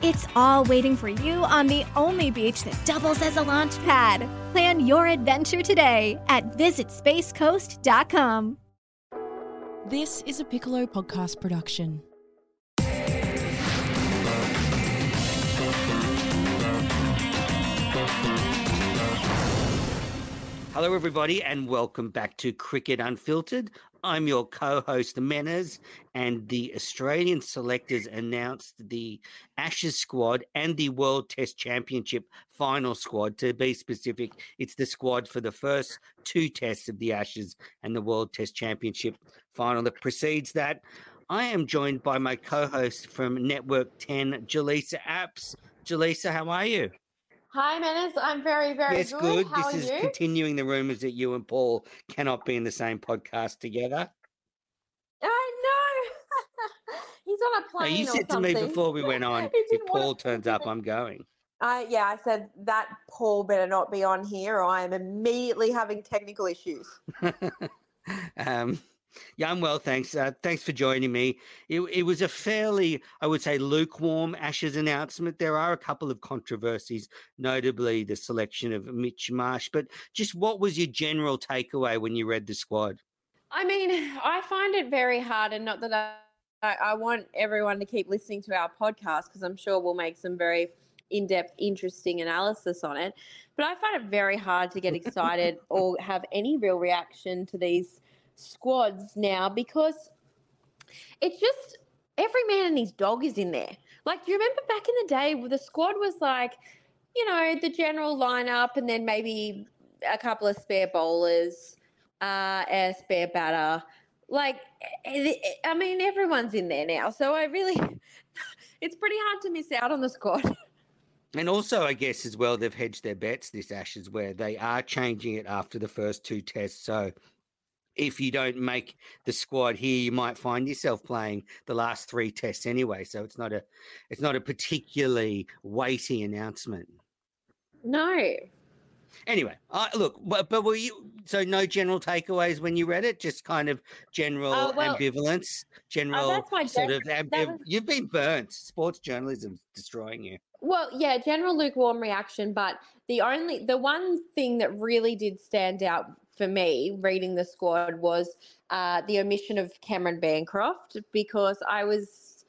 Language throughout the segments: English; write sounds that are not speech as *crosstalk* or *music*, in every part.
It's all waiting for you on the only beach that doubles as a launch pad. Plan your adventure today at visitspacecoast.com. This is a Piccolo podcast production. Hello, everybody, and welcome back to Cricket Unfiltered. I'm your co host, Menners, and the Australian selectors announced the Ashes squad and the World Test Championship final squad. To be specific, it's the squad for the first two tests of the Ashes and the World Test Championship final that precedes that. I am joined by my co host from Network 10, Jelisa Apps. Jelisa, how are you? Hi, Menace. I'm very, very yes, good. good. How this is you? continuing the rumors that you and Paul cannot be in the same podcast together. I know. *laughs* He's on a plane you or said to me before we went *laughs* on, if Paul turns up. I'm going. Uh, yeah, I said that Paul better not be on here, or I am immediately having technical issues. *laughs* um, yeah, I'm well, thanks. Uh, thanks for joining me. It, it was a fairly, I would say, lukewarm Ashes announcement. There are a couple of controversies, notably the selection of Mitch Marsh. But just what was your general takeaway when you read the squad? I mean, I find it very hard, and not that I, I, I want everyone to keep listening to our podcast because I'm sure we'll make some very in depth, interesting analysis on it. But I find it very hard to get *laughs* excited or have any real reaction to these squads now because it's just every man and his dog is in there. Like, do you remember back in the day where the squad was like, you know, the general lineup and then maybe a couple of spare bowlers, uh, a spare batter. Like, eh, eh, I mean, everyone's in there now. So I really, *laughs* it's pretty hard to miss out on the squad. *laughs* And also, I guess as well, they've hedged their bets this Ashes, where they are changing it after the first two tests. So, if you don't make the squad here, you might find yourself playing the last three tests anyway. So it's not a, it's not a particularly weighty announcement. No. Anyway, I, look, but, but were you so no general takeaways when you read it? Just kind of general Oh, well, ambivalence, oh, general that's my sort gen- of. Ambiv- was- You've been burnt. Sports journalism's destroying you. Well, yeah, general lukewarm reaction, but the only the one thing that really did stand out for me reading the squad was uh, the omission of Cameron Bancroft because I was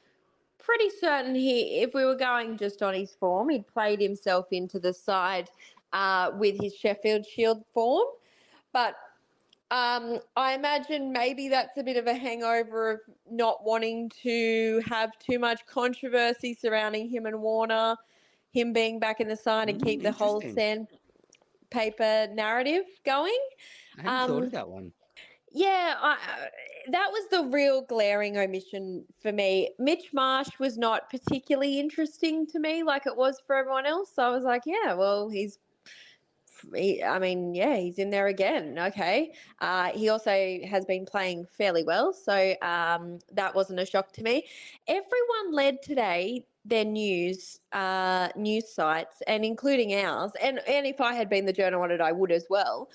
pretty certain he, if we were going just on his form, he'd played himself into the side uh, with his Sheffield Shield form, but. Um, I imagine maybe that's a bit of a hangover of not wanting to have too much controversy surrounding him and Warner, him being back in the side and Mm, keep the whole interesting. Sandpaper narrative going. I hadn't thought Um, of that one. Yeah, I, I- that was the real glaring omission for me. Mitch Marsh was not particularly interesting to me like it was for everyone else. So I was like, yeah, well, he's. He, I mean, yeah, he's in there again. Okay. Uh, he also has been playing fairly well. So um, that wasn't a shock to me. Everyone led today their news uh, news sites, and including ours. And, and if I had been the journal on it, I would as well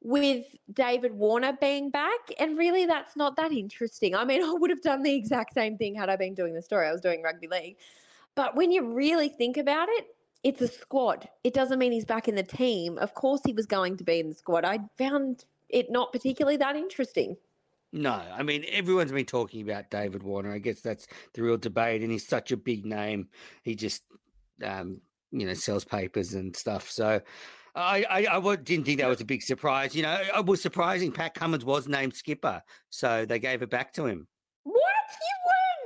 with David Warner being back. And really, that's not that interesting. I mean, *laughs* I would have done the exact same thing had I been doing the story. I was doing rugby league. But when you really think about it, it's a squad. It doesn't mean he's back in the team. Of course, he was going to be in the squad. I found it not particularly that interesting. No, I mean everyone's been talking about David Warner. I guess that's the real debate, and he's such a big name. He just, um, you know, sells papers and stuff. So, I, I, I didn't think that was a big surprise. You know, it was surprising. Pat Cummins was named skipper, so they gave it back to him. What?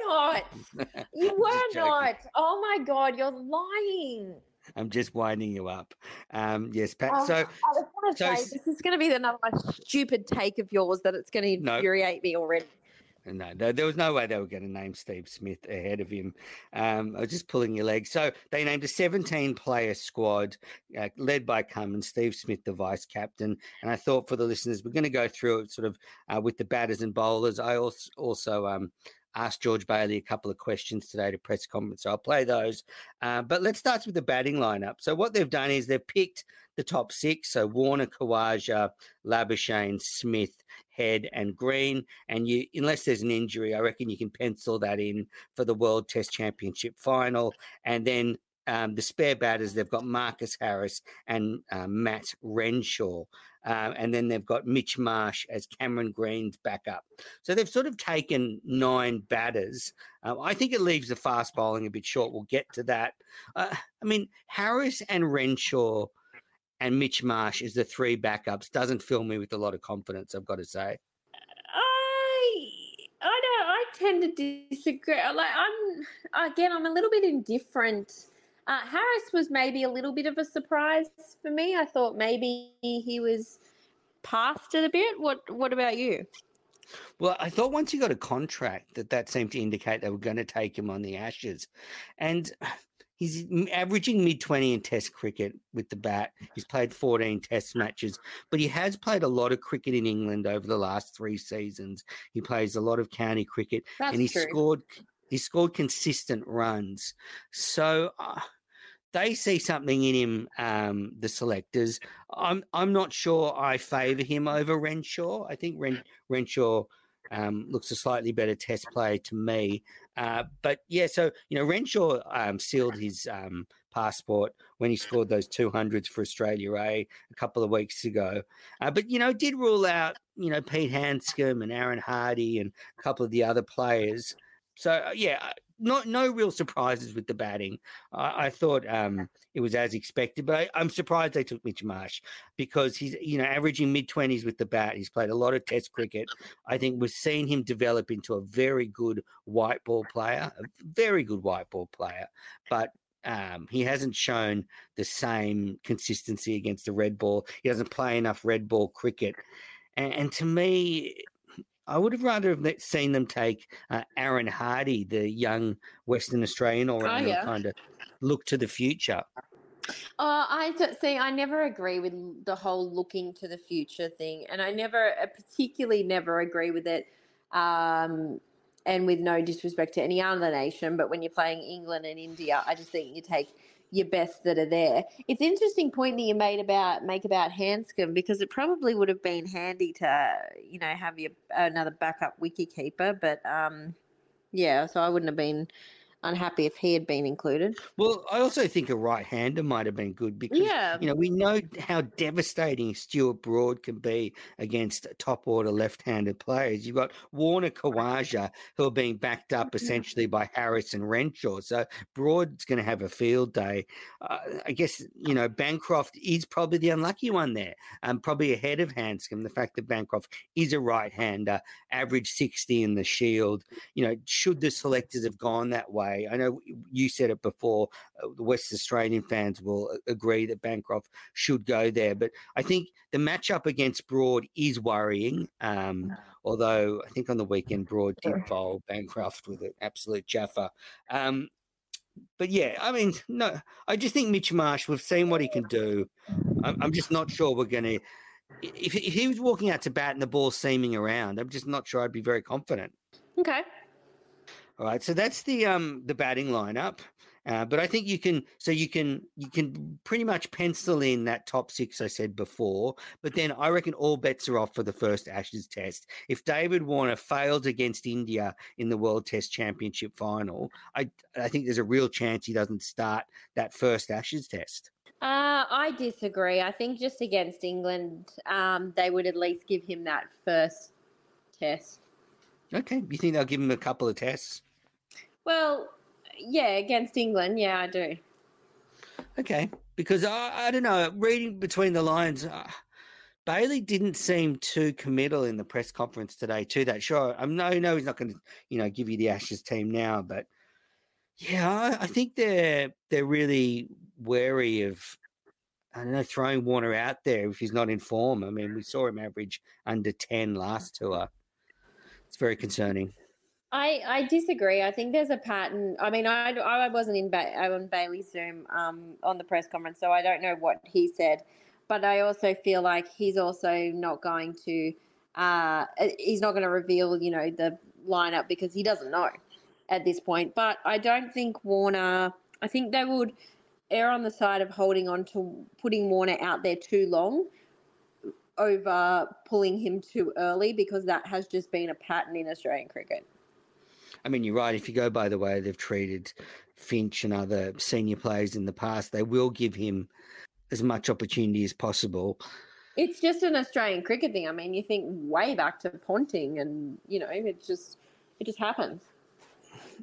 You were not. *laughs* You were not. Oh my God, you're lying. I'm just winding you up. Um, yes, Pat. Oh, so, I was going to so say, this is going to be another stupid take of yours that it's going to No. infuriate me already. No, there, there was no way they were going to name Steve Smith ahead of him. Um, I was just pulling your leg. So they named a 17 player squad uh, led by Cummins, Steve Smith, the vice captain. And I thought for the listeners, we're going to go through it sort of uh, with the batters and bowlers. I also, also um, asked George Bailey a couple of questions today to press conference. So I'll play those. Uh, but let's start with the batting lineup. So what they've done is they've picked the top six. So Warner, Khawaja, Labuschagne, Smith, Head, and Green. And you, unless there's an injury, I reckon you can pencil that in for the World Test Championship final. And then um, the spare batters, they've got Marcus Harris and uh, Matt Renshaw. Uh, and then they've got Mitch Marsh as Cameron Green's backup. So they've sort of taken nine batters. Uh, I think it leaves the fast bowling a bit short. We'll get to that. Uh, I mean, Harris and Renshaw and Mitch Marsh is the three backups doesn't fill me with a lot of confidence. I've got to say. I I don't. I tend to disagree. Like I'm again, I'm a little bit indifferent. Uh, Harris was maybe a little bit of a surprise for me. I thought maybe he was past it a bit. What What about you? Well, I thought once he got a contract that that seemed to indicate they were going to take him on the Ashes, and He's averaging mid 20 in Test cricket with the bat. He's played 14 Test matches, but he has played a lot of cricket in England over the last three seasons. He plays a lot of county cricket, That's and he true. scored. He scored consistent runs. So. Uh, they see something in him, um, the selectors. I'm I'm not sure I favour him over Renshaw. I think Ren, Renshaw um, looks a slightly better test player to me. Uh, but yeah, so you know, Renshaw um, sealed his um, passport when he scored those two hundreds for Australia A a couple of weeks ago. Uh, but you know, did rule out you know Pete Handscomb and Aaron Hardie and a couple of the other players. So uh, yeah, not no real surprises with the batting. I, I thought um, it was as expected, but I, am surprised they took Mitch Marsh because he's you know averaging mid twenties with the bat. He's played a lot of Test cricket. I think we've seen him develop into a very good white ball player, a very good white ball player, but. Um, he hasn't shown the same consistency against the red ball. He doesn't play enough red ball cricket. And to me, I would have rather have seen them take uh, Aaron Hardie, the young Western Australian, or Oh, yeah. kind of look to the future. Uh, I d- see. I never agree with the whole looking to the future thing, and I never, uh, particularly, never agree with it. Um, and with no disrespect to any other nation, but when you're playing England and India, I just think you take your best that are there. It's interesting point that you made about make about Handscomb because it probably would have been handy to you know have your another backup wiki keeper, but um, yeah, so I wouldn't have been unhappy if he had been included. Well, I also think a right hander might have been good because Yeah. you know we know how devastating Stuart Broad can be against top order left handed players. You've got Warner Khawaja who are being backed up essentially by Harris and Renshaw. So Broad's going to have a field day. Uh, I guess you know Bancroft is probably the unlucky one there, um, probably ahead of Handscomb. The fact that Bancroft is a right hander, average sixty in the Shield. You know, should the selectors have gone that way? I know you said it before. Uh, the West Australian fans will agree that Bancroft should go there, but I think the matchup against Broad is worrying. Um, although I think on the weekend Broad did bowl Bancroft with an absolute jaffa. Um, but yeah, I mean, no, I just think Mitch Marsh. We've seen what he can do. I'm, I'm just not sure we're going to. If, if he was walking out to bat and the ball seaming around, I'm just not sure I'd be very confident. Okay. All right, so that's the um the batting lineup. Uh, but I think you can so you can you can pretty much pencil in that top six I said before. But then I reckon all bets are off for the first Ashes Test. If David Warner fails against India in the World Test Championship final, I I think there's a real chance he doesn't start that first Ashes Test. Uh, I disagree. I think just against England, um, they would at least give him that first test. Okay, you think they'll give him a couple of tests? Well, yeah, against England, yeah, I do. Okay, because I, I don't know. Reading between the lines, uh, Bailey didn't seem too committal in the press conference today to that. Sure, I know, no, he's not going to, you know, give you the Ashes team now, but yeah, I, I think they're they're really wary of. I don't know, throwing Warner out there if he's not in form. I mean, we saw him average under ten last tour. It's very concerning. I, I disagree. I think there's a pattern. I mean, I, I wasn't in ba- on Bailey's Zoom um, on the press conference, so I don't know what he said. But I also feel like he's also not going to, uh, he's not going to reveal, you know, the lineup because he doesn't know at this point. But I don't think Warner. I think they would err on the side of holding on to putting Warner out there too long over pulling him too early because that has just been a pattern in Australian cricket. I mean, you're right. If you go by the way they've treated Finch and other senior players in the past, they will give him as much opportunity as possible. It's just an Australian cricket thing. I mean, you think way back to Ponting, and you know, it just it just happens.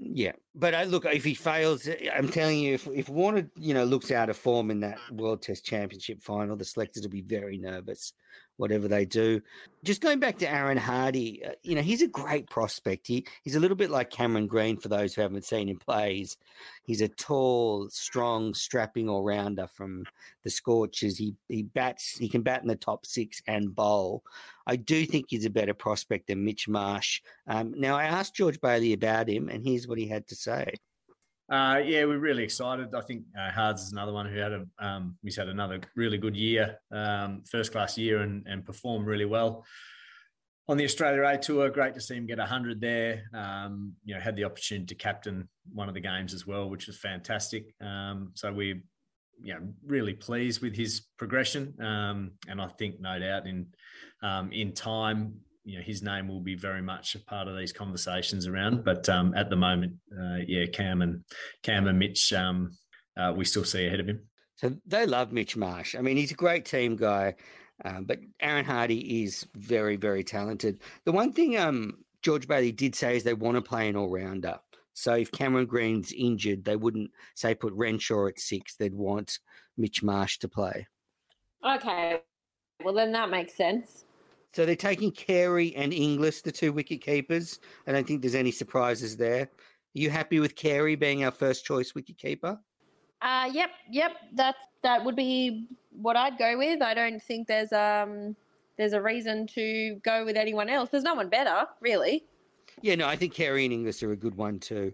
Yeah, but I look if he fails, I'm telling you, if if Warner, you know, looks out of form in that World Test Championship final, the selectors will be very nervous whatever they do. Just going back to Aaron Hardie, uh, you know, he's a great prospect. He, he's a little bit like Cameron Green for those who haven't seen him play. He's, he's a tall, strong, strapping all rounder from the Scorchers. He, he bats, he can bat in the top six and bowl. I do think he's a better prospect than Mitch Marsh. Um, now, I asked George Bailey about him, and here's what he had to say. Uh, yeah, we're really excited. I think uh, Hards is another one who had a um, he's had another really good year, um, first class year, and, and performed really well on the Australia A tour. Great to see him get hundred there. Um, you know, had the opportunity to captain one of the games as well, which was fantastic. Um, so we, you know, really pleased with his progression, um, and I think no doubt in um, in time you know his name will be very much a part of these conversations around. But um, at the moment, uh, yeah, Cam and Cam and Mitch, um, uh, we still see ahead of him. So they love Mitch Marsh. I mean, he's a great team guy, um, but Aaron Hardie is very, very talented. The one thing um, George Bailey did say is they want to play an all rounder. So if Cameron Green's injured, they wouldn't say put Renshaw at six. They'd want Mitch Marsh to play. Okay, well then that makes sense. So they're taking Carey and Inglis, the two wicket keepers. I don't think there's any surprises there. Are you happy with Carey being our first choice wicket keeper? Uh, yep, yep. That that would be what I'd go with. I don't think there's um there's a reason to go with anyone else. There's no one better, really. Yeah, no, I think Carey and Inglis are a good one too.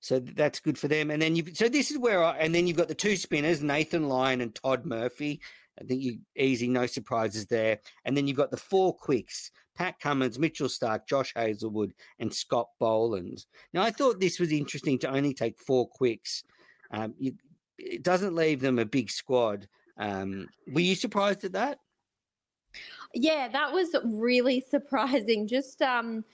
So that's good for them. And then you've so this is where I, and then you've got the two spinners, Nathan Lyon and Todd Murphy. I think you easy, no surprises there. And then you've got the four quicks: Pat Cummins, Mitchell Starc, Josh Hazlewood, and Scott Boland. Now, I thought this was interesting to only take four quicks. Um, you, it doesn't leave them a big squad. Um, were you surprised at that? Yeah, that was really *laughs* surprising. Just um,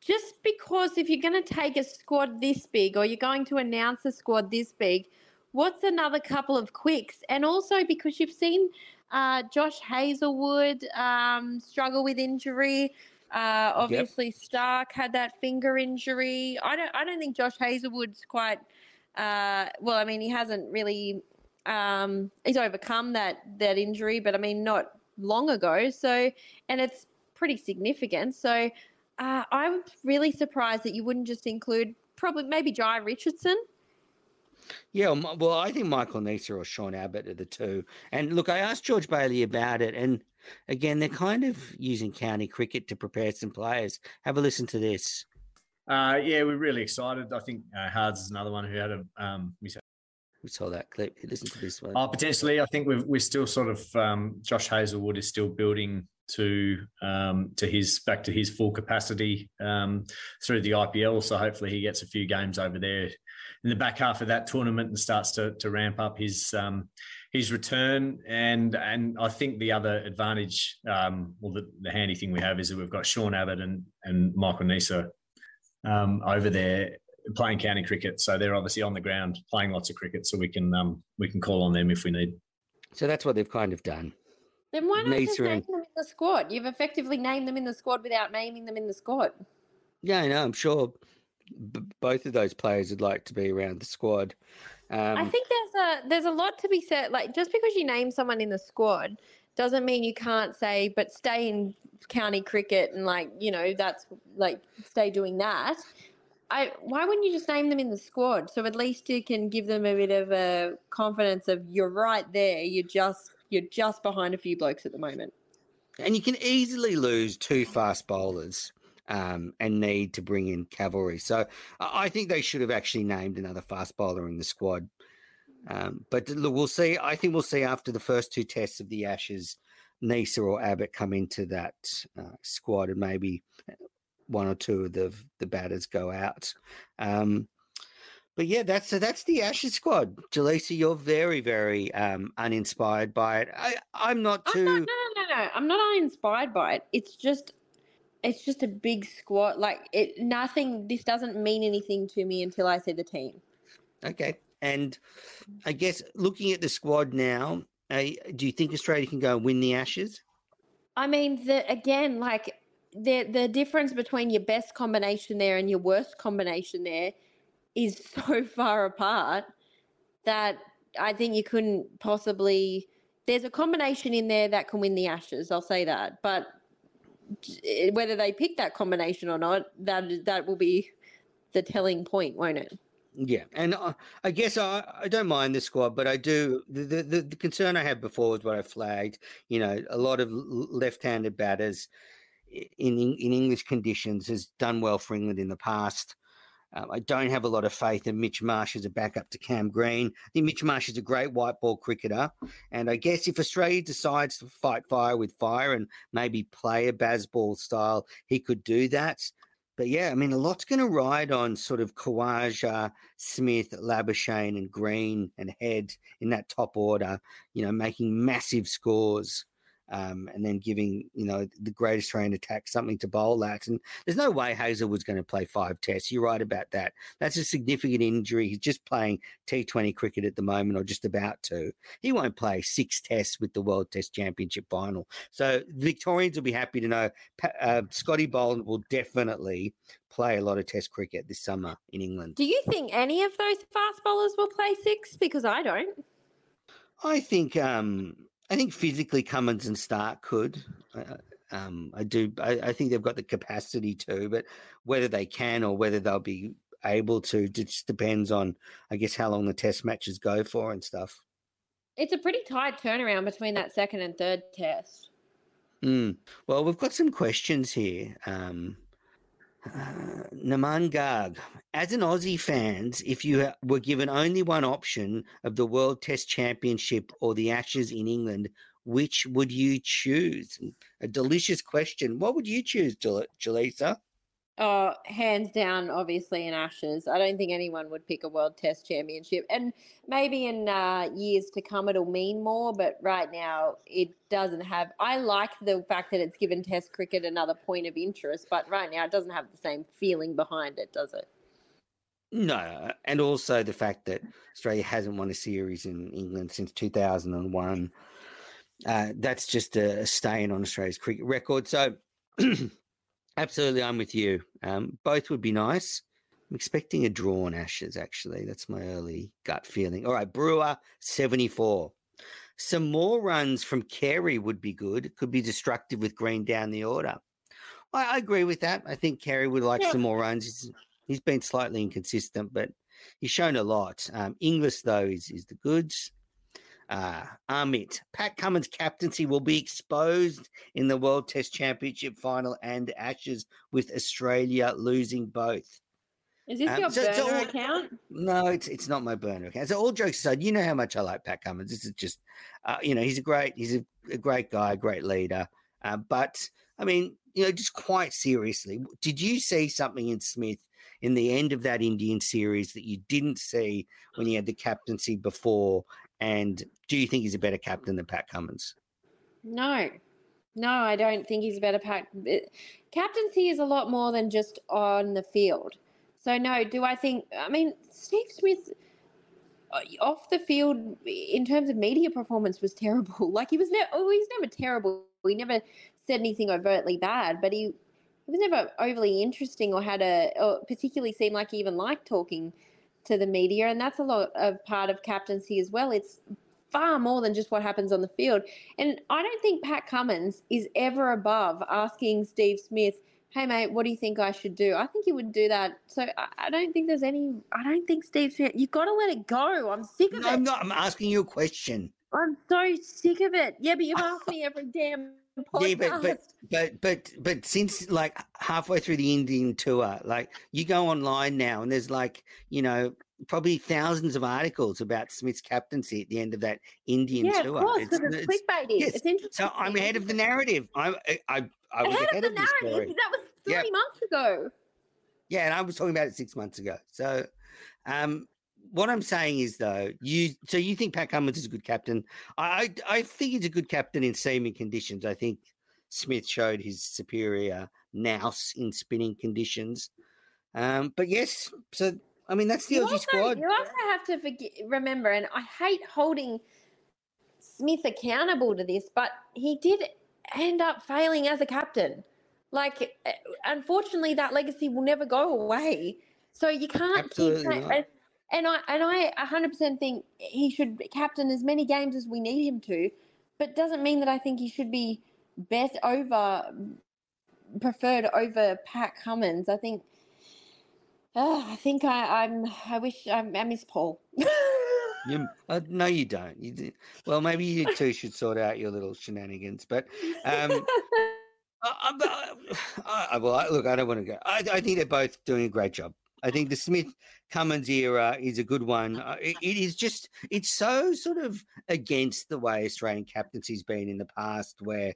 just because if you're going to take a squad this big, or you're going to announce a squad this big what's another couple of quicks? And also because you've seen uh, Josh Hazlewood um, struggle with injury. Uh, obviously, yep. Starc had that finger injury. I don't. I don't think Josh Hazlewood's quite. Uh, well, I mean, he hasn't really. Um, he's overcome that that injury, but I mean, not long ago. So, and it's pretty significant. So, uh, I'm really surprised that you wouldn't just include probably maybe Jhye Richardson yeah, well, I think Michael Neser or Sean Abbott are the two. And look, I asked George Bailey about it, and again, they're kind of using county cricket to prepare some players. Have a listen to this. Uh, yeah, we're really excited. I think uh, Hards is another one who had a. Um, we, we saw that clip. Listen to this one. Oh, potentially, I think we've, we're still sort of. Um, Josh Hazlewood is still building to um, to his back to his full capacity um, through the IPL. So hopefully he gets a few games over there in the back half of that tournament and starts to, to ramp up his um, his return. And and I think the other advantage, um, well, the, the, handy thing we have is that we've got Sean Abbott and and Michael Neser um, over there playing county cricket. So they're obviously on the ground playing lots of cricket. So we can um, we can call on them if we need. So that's what they've kind of done. Then why not just name them in the squad? You've effectively named them in the squad without naming them in the squad. Yeah, I know. I'm sure b- both of those players would like to be around the squad. Um, I think there's a there's a lot to be said. Like just because you name someone in the squad doesn't mean you can't say, but stay in county cricket and like you know that's like stay doing that. I why wouldn't you just name them in the squad so at least you can give them a bit of a confidence of you're right there. You're just you're just behind a few blokes at the moment. And you can easily lose two fast bowlers um, and need to bring in cavalry. So I think they should have actually named another fast bowler in the squad. Um, but look, we'll see. I think we'll see after the first two tests of the Ashes, Neser or Abbott come into that uh, squad, and maybe one or two of the the batters go out. Um, but yeah, that's so that's the Ashes squad. Jelisa, you're very, very um, uninspired by it. I, I'm not too. I'm not, no, no, no, no. I'm not uninspired by it. It's just, it's just a big squad. Like it, nothing. This doesn't mean anything to me until I see the team. Okay, and I guess looking at the squad now, uh, do you think Australia can go and win the Ashes? I mean, the again, like the the difference between your best combination there and your worst combination there is *laughs* so far apart that I think you couldn't possibly. There's a combination in there that can win the Ashes. I'll say that, but Eh, whether they pick that combination or not, that that will be the telling point, won't it? Yeah, and I, I guess I, I don't mind the squad, but I do the, the the concern I had before was what I flagged. You know, a lot of left-handed batters in in English conditions has done well for England in the past. Um, I don't have a lot of faith in Mitch Marsh as a backup to Cam Green. I think Mitch Marsh is a great white ball cricketer. And I guess if Australia decides to fight fire with fire and maybe play a Bazball style, he could do that. But yeah, I mean, a lot's going to ride on sort of Khawaja, Smith, Labuschagne, and Green and Head in that top order, you know, making massive scores um, and then giving you know the great Australian attack something to bowl at. And there's no way Hazlewood's going to play five tests. You're right about that. That's a significant injury. He's just playing T20 cricket at the moment, or just about to. He won't play six tests with the World Test Championship final. So Victorians will be happy to know uh, Scotty Boland will definitely play a lot of Test cricket this summer in England. Do you think any of those fast bowlers will play six? Because I don't. I think um, I think physically Cummins and Starc could. Uh, um, I do. I, I, think they've got the capacity to, but whether they can or whether they'll be able to, just depends on, I guess, how long the test matches go for and stuff. It's a pretty tight turnaround between that second and third test. Mm. Well, we've got some questions here. Um, uh, Naman Garg, as an Aussie fans, if you were given only one option of the World Test Championship or the Ashes in England, which would you choose? A delicious question. What would you choose, Jelisa? Oh, hands down, obviously in Ashes. I don't think anyone would pick a World Test Championship. And maybe in uh, years to come it'll mean more, but right now it doesn't have. I like the fact that it's given Test cricket another point of interest, but right now it doesn't have the same feeling behind it, does it? No, and also the fact that Australia hasn't won a series in England since 2001. Uh, that's just a stain on Australia's cricket record. So *clears throat* Absolutely, I'm with you. Um, both would be nice. I'm expecting a draw on Ashes, actually. That's my early gut feeling. All right, Brewer, 74. Some more runs from Carey would be good. It could be destructive with Green down the order. I, I agree with that. I think Carey would like yeah. some more runs. He's, he's been slightly inconsistent, but he's shown a lot. Um, Inglis, though, is, is the goods. Uh, Amit, Pat Cummins' captaincy will be exposed in the World Test Championship final and Ashes with Australia losing both. Is this um, your so burner all, account? No, it's it's not my burner account. So all jokes aside, you know how much I like Pat Cummins. This is just, uh, you know, he's a great, he's a, a great guy, a great leader. Uh, but I mean, you know, just quite seriously, did you see something in Smith in the end of that Indian series that you didn't see when he had the captaincy before? And do you think he's a better captain than Pat Cummins? No, no, I don't think he's a better Pat. Captaincy is a lot more than just on the field. So no, do I think? I mean, Steve Smith uh, off the field in terms of media performance was terrible. *laughs* Like he was never. Oh, he's never terrible. He never said anything overtly bad, but he, he was never overly interesting or had a or particularly seemed like he even liked talking to the media, and that's a lot of part of captaincy as well. It's far more than just what happens on the field. And I don't think Pat Cummins is ever above asking Steve Smith, hey, mate, what do you think I should do? I think he would do that. So I, don't think there's any, I don't think Steve Smith, you've got to let it go. I'm sick of no, it. I'm not, I'm asking you a question. I'm so sick of it. Yeah, but you've asked me every damn podcast. Yeah, but, but but but but since like halfway through the Indian tour, like you go online now and there's like you know probably thousands of articles about Smith's captaincy at the end of that Indian yeah, tour. of course, because it's, clickbaity. yes. It's interesting. So I'm ahead of the narrative. I'm I I, I was ahead, ahead, of the narrative. story. That was three Yeah. months ago. Yeah, and I was talking about it six months ago. So, um, what I'm saying is though, you so you think Pat Cummins is a good captain? I I, I think he's a good captain in seaming conditions. I think Smith showed his superior nous in spinning conditions. Um, but yes, so I mean that's the You Aussie also, squad. you also have to forget, remember, and I hate holding Smith accountable to this, but he did end up failing as a captain. Like, uh, unfortunately, that legacy will never go away. So you can't Absolutely keep. not. And, and I and I 100% think he should captain as many games as we need him to, but doesn't mean that I think he should be best over preferred over Pat Cummins. I think. Oh, I think I, I'm. I wish I, I miss Paul. *laughs* You, uh, no, you don't. You well, maybe you two should sort out your little shenanigans. But um, *laughs* I, I, *sighs* I, I- well, I, look, I don't want to go. I, I think they're both doing a great job. I think the Smith Cummins era is a good one. Uh, it- is just, it's so sort of against the way Australian captaincy's been in the past, where,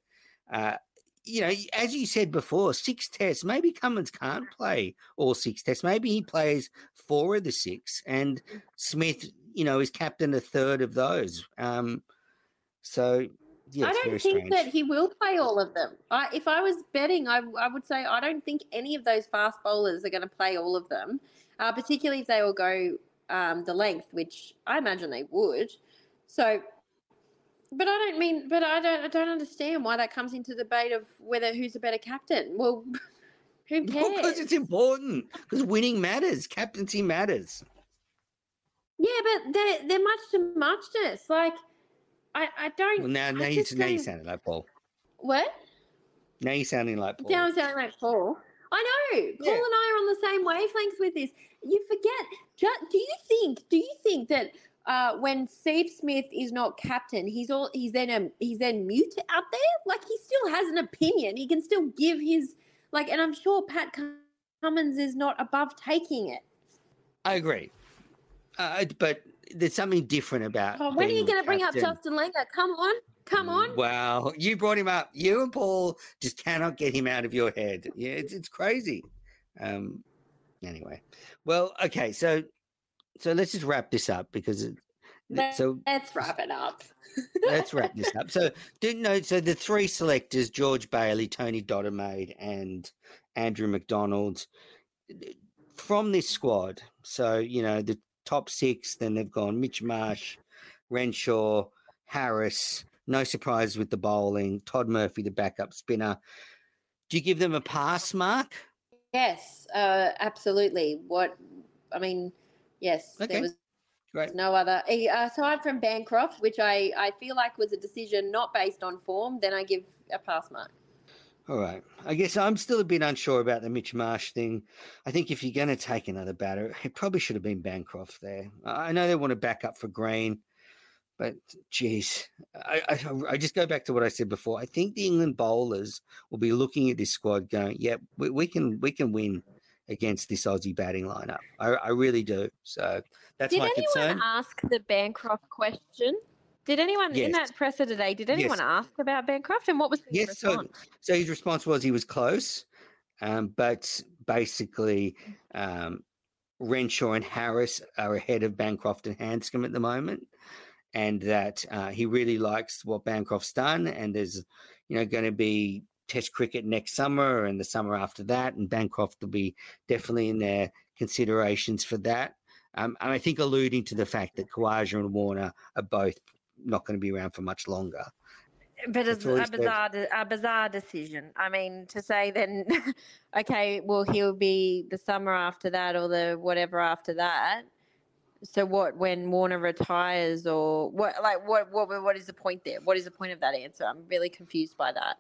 uh, you know, as you said before, six tests. Maybe Cummins can't play all six tests. Maybe he plays four of the six, and Smith, you know, is captain a third of those. Um, so yeah, I don't think strange. that he will play all of them. I, if I was betting, I, I would say I don't think any of those fast bowlers are going to play all of them, uh, particularly if they will go um, the length, which I imagine they would. So, but I don't mean, but I don't, I don't understand why that comes into debate of whether who's a better captain. Well, *laughs* who cares? Because cares? it's important. Because winning matters. Captaincy matters. Yeah, but they're they're much to muchness. Like, I, I don't. Well, now, I now you just now you sounding like Paul. What? Now you're sounding like Paul. Now I'm sounding like Paul. I know. Paul Yeah. and I are on the same wavelengths with this. You forget. Do you think? Do you think that uh, when Steve Smith is not captain, he's all he's then a he's then mute out there? Like he still has an opinion. He can still give his like, and I'm sure Pat Cummins is not above taking it. I agree. Uh, but there's something different about. Oh, when are you going to bring up. Justin Langer? Come on, come on. Wow, you brought him up. You and Paul just cannot get him out of your head. Yeah, it's it's crazy. Um. Anyway, well, okay, so so let's just wrap this up because it, so Let's wrap it up. let's wrap this up. So *laughs* didn't know. So the three selectors: George Bailey, Tony Dodemaide, and Andrew McDonald from this squad. So you know the top six. Then they've gone Mitch Marsh, Renshaw, Harris. No surprise with the bowling. Todd Murphy, the backup spinner. Do you give them a pass mark? Yes, uh, absolutely. What I mean, yes, Okay. there was Great. no other aside from Bancroft, which I I feel like was a decision not based on form. Then I give a pass mark. All right. I guess I'm still a bit unsure about the Mitch Marsh thing. I think if you're going to take another batter, *laughs* it probably should have been Bancroft there. I know they want to back up for Green, but geez, I, I, I just go back to what I said before. I think the England bowlers will be looking at this squad going, yeah, we, we can we can win against this Aussie batting lineup. I, I really do. So that's Did my anyone concern. ask the Bancroft question? Did anyone in that presser today? Did anyone Yes. ask about Bancroft and what was the Yes, so, response? so his response was he was close, um, but basically um, Renshaw and Harris are ahead of Bancroft and Handscomb at the moment, and that uh, he really likes what Bancroft's done, and there's you know going to be Test cricket next summer and the summer after that, and Bancroft will be definitely in their considerations for that. Um, and I think alluding to the fact that Khawaja and Warner are both not going to be around for much longer. But That's it's a bizarre, a bizarre decision. I mean, to say then, *laughs* okay, well, he'll be the summer after that or the whatever after that. So what? When Warner retires, or what? Like, what? What? What is the point there? What is the point of that answer? I'm really confused by that.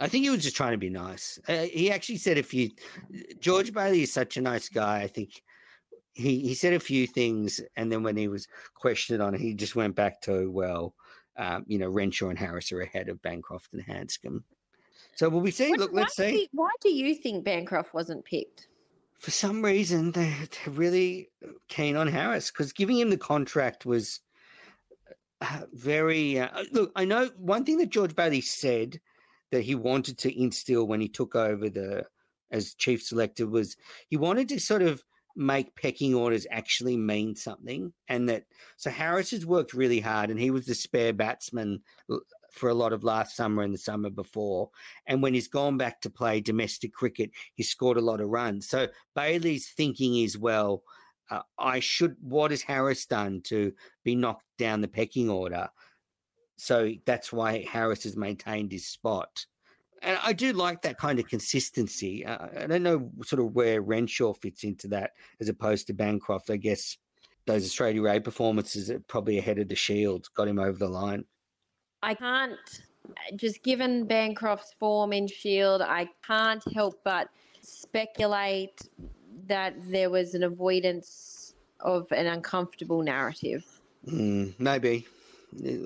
I think he was just trying to be nice. Uh, he actually said "If you, George Bailey is such a nice guy. I think he he said a few things, and then when he was questioned on it, he just went back to well. um, you know, Renshaw and Harris are ahead of Bancroft and Handscomb. So will we see? What- Look, let's see. why do you think Bancroft wasn't picked? For some reason, they're, they're really keen on Harris because giving him the contract was uh, very. Uh, look, I know one thing that George Bailey said that he wanted to instill when he took over the as chief selector was he wanted to sort of make pecking orders actually mean something and that so Harris has worked really hard and he was the spare batsman for a lot of last summer and the summer before and when he's gone back to play domestic cricket he scored a lot of runs. So Bailey's thinking is well uh, I should what has Harris done to be knocked down the pecking order? So that's why Harris has maintained his spot and I do like that kind of consistency. Uh, I don't know sort of where Renshaw fits into that as opposed to Bancroft. I guess those Australia A performances are probably ahead of the Shield got him over the line. I can't, just given Bancroft's form in Shield, I can't help but speculate that there was an avoidance of an uncomfortable narrative. Mm, maybe.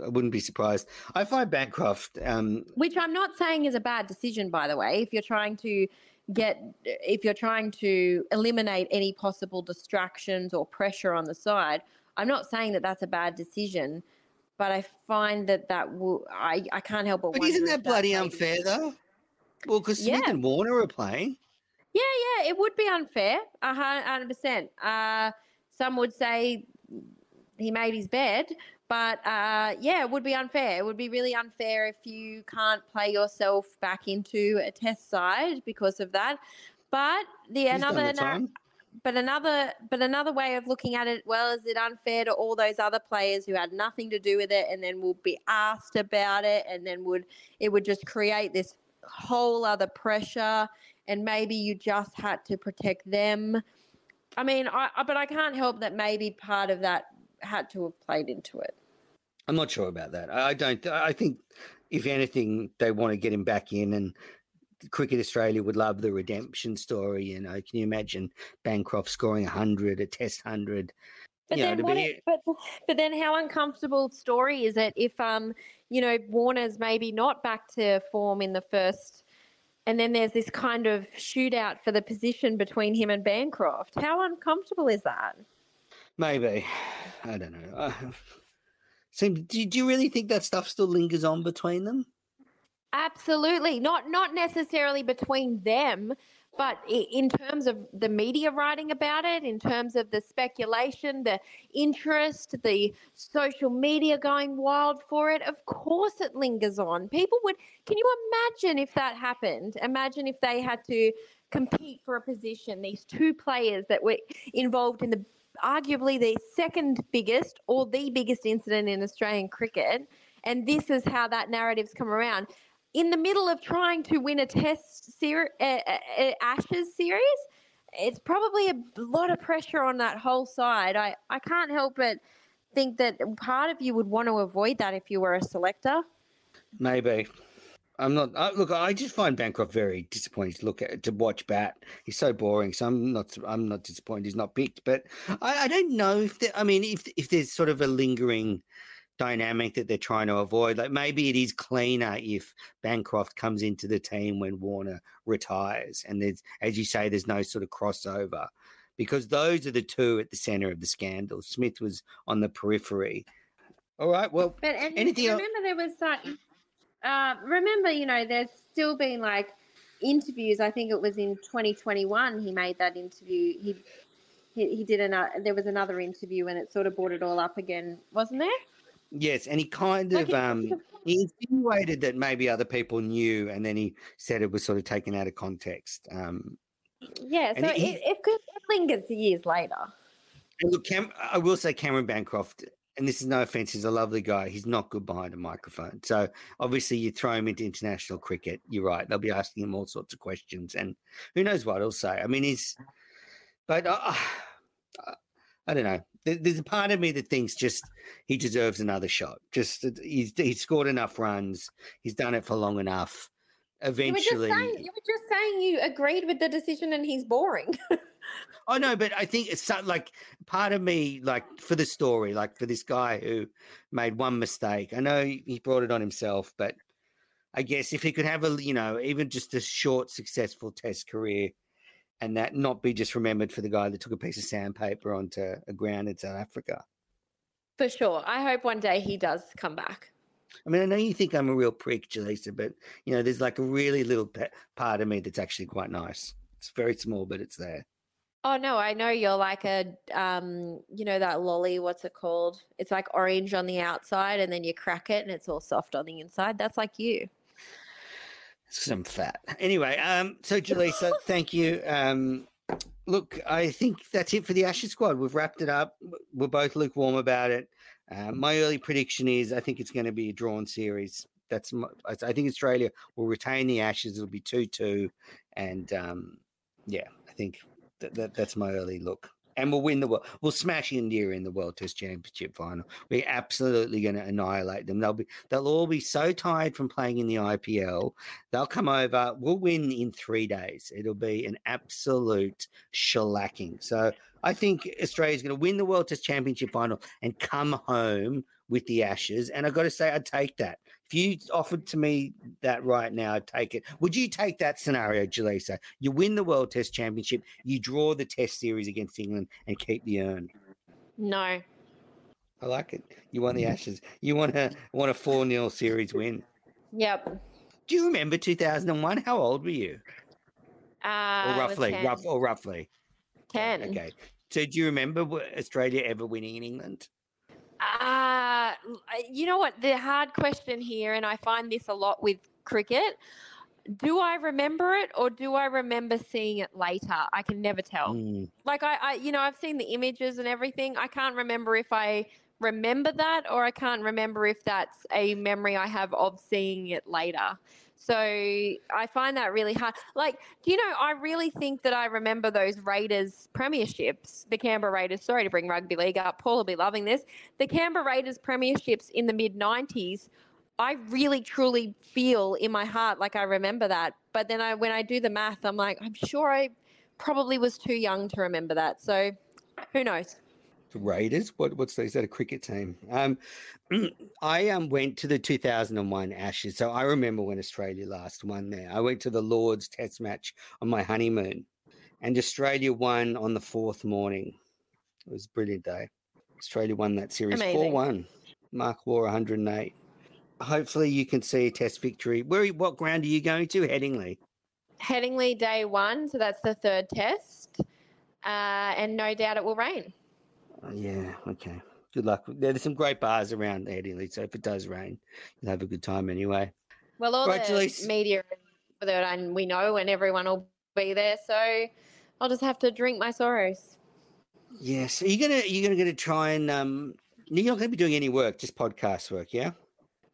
I wouldn't be surprised. I find Bancroft. Um, which I'm not saying is a bad decision, by the way. If you're trying to get, if you're trying to eliminate any possible distractions or pressure on the side, I'm not saying that that's a bad decision. But I find that that will, I, I can't help but. but isn't that bloody maybe- unfair, though? Well, because Smith Yeah. and Warner are playing. Yeah, yeah, it would be unfair, hundred percent. Uh, some would say he made his bed, but uh, yeah, it would be unfair. It would be really unfair if you can't play yourself back into a test side because of that. But the He's another the but another but another way of looking at it well is it unfair to all those other players who had nothing to do with it and then will be asked about it and then would it would just create this whole other pressure and maybe you just had to protect them i mean I, I but i can't help that maybe part of that had to have played into it I'm not sure about that. I don't. I think, if anything, they want to get him back in, and Cricket Australia would love the redemption story. You know, can you imagine Bancroft scoring hundred, a Test hundred? But you then what? be- It, but but then how uncomfortable story is it if um you know Warner's maybe not back to form in the first, and then there's this kind of shootout for the position between him and Bancroft. How uncomfortable is that? Maybe. I don't know. Uh, *sighs* do, do you really think that stuff still lingers on between them? Absolutely, not not necessarily between them, but in terms of the media writing about it, in terms of the speculation, the interest, the social media going wild for it. Of course, it lingers on. People would. Can you imagine if that happened? Imagine if they had to compete for a position. These two players that were involved in the arguably the second biggest or the biggest incident in Australian cricket. And this is how that narrative's come around. In the middle of trying to win a test uh, Ashes series, it's probably a lot of pressure on that whole side. I, I can't help but think that part of you would want to avoid that if you were a selector. Maybe. I'm not. I, look, I just find Bancroft very disappointing to look at to watch bat. He's so boring. So I'm not. I'm not disappointed he's not picked. But I, I don't know if. There, I mean, if if there's sort of a lingering dynamic that they're trying to avoid, like maybe it is cleaner if Bancroft comes into the team when Warner retires, and there's, as you say, there's no sort of crossover, because those are the two at the center of the scandal. Smith was on the periphery. All right. Well, But and Anything remember there was that. Uh, remember, you know, there's still been like interviews. I think it was in 2021 he made that interview. He he, he did another. There was another interview, and it sort of brought it all up again, wasn't there? Yes, and he kind of um he insinuated that maybe other people knew, and then he said it was sort of taken out of context. Um, Yeah. So it, it, could- it lingers years later. and look, Cam, I will say Cameron Bancroft, and this is no offense, he's a lovely guy. He's not good behind a microphone. So obviously, you throw him into international cricket. You're right; they'll be asking him all sorts of questions, and who knows what he'll say. I mean, he's, but uh, uh, I don't know. There's a part of me that thinks just he deserves another shot. Just he's he's scored enough runs. He's done it for long enough. eventually. You were, just saying, you were just saying you agreed with the decision and he's boring. *laughs* *laughs* Oh no, but I think it's so- like part of me, like for the story, like for this guy who made one mistake. I know he brought it on himself, but I guess if he could have a, you know, even just a short, successful test career, and that not be just remembered for the guy that took a piece of sandpaper onto a ground in South Africa. For sure. I hope one day he does come back. I mean, I know you think I'm a real prick, Jelisa, but you know, there's like a really little pa- part of me that's actually quite nice. It's very small, but it's there. Oh no, I know you're like a um, you know that lolly, what's it called? It's like orange on the outside and then you crack it and it's all soft on the inside. That's like you. Some fat. Anyway, um, so Jelisa, *laughs* thank you. Um, look, I think that's it for the Ashes squad. We've wrapped it up. We're both lukewarm about it. Uh, my early prediction is I think it's going to be a drawn series. That's my, I I think Australia will retain the Ashes. It'll be two two, and um, yeah, I think that, that that's my early look. And we'll win the world. We'll smash India in the World Test Championship final. We're absolutely going to annihilate them. They'll be they'll all be so tired from playing in the IPL. They'll come over. We'll win in three days. It'll be an absolute shellacking. So I think Australia's going to win the World Test Championship final and come home with the Ashes. And I've got to say, I'd take that. If you offered to me that right now, I'd take it. Would you take that scenario, Jelisa? You win the World Test Championship, you draw the Test series against England, and keep the urn. No. I like it. You want the Ashes. You want a want a four 0 series win. Yep. Do you remember two thousand and one? How old were you? Uh, Or roughly, 10. rough or roughly. 10. Okay. So do you remember Australia ever winning in England? Uh, you know what? The hard question here, and I find this a lot with cricket. Do I remember it or do I remember seeing it later? I can never tell. Mm. Like I, I, you know, I've seen the images and everything. I can't remember if I remember that or I can't remember if that's a memory I have of seeing it later. So I find that really hard. Like, do you know, I really think that I remember those Raiders premierships, the Canberra Raiders. Sorry to bring rugby league up. Paul will be loving this. The Canberra Raiders premierships in the mid 90s. I really truly feel in my heart like I remember that. But then I, when I do the math, I'm like, I'm sure I probably was too young to remember that. So who knows? The Raiders? What what's that? Is that a cricket team? Um, *clears throat* I um went to the 2001 Ashes, so I remember when Australia last won there. I went to the Lords Test match on my honeymoon, and Australia won on the fourth morning. It was a brilliant day. Australia won that series 4 1. Mark Waugh 108. Hopefully, you can see a Test victory. Where? What ground are you going to? Headingley. Headingley day one, so that's the third test. Uh, and no doubt it will rain. Yeah. Okay. Good luck. There's some great bars around Headingley, so if it does rain, you'll have a good time anyway. Well, all Right, the Jalise. media that and we know, and everyone will be there. So I'll just have to drink my sorrows. Yes. Are you gonna you're gonna gonna try and um you're not gonna be doing any work, just podcast work, yeah?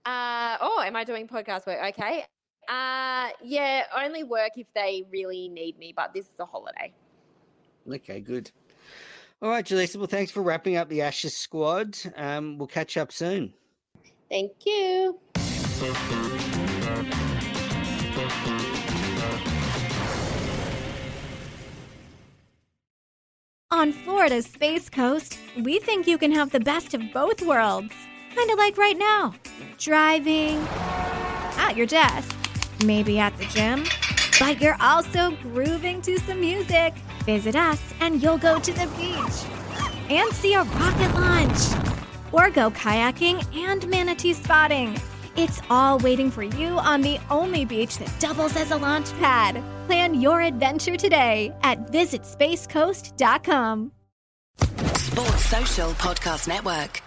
Uh, oh, am I doing podcast work? Okay. Uh, yeah, only work if they really need me, but this is a holiday. Okay, good. All right, Jelisa. Well, thanks for wrapping up the Ashes squad. Um, we'll catch up soon. Thank you. On Florida's Space Coast, we think you can have the best of both worlds. Kind of like right now driving, at your desk, maybe at the gym, but you're also grooving to some music. Visit us and you'll go to the beach and see a rocket launch or go kayaking and manatee spotting. It's all waiting for you on the only beach that doubles as a launch pad. Plan your adventure today at visitspacecoast.com. Sports Social Podcast Network.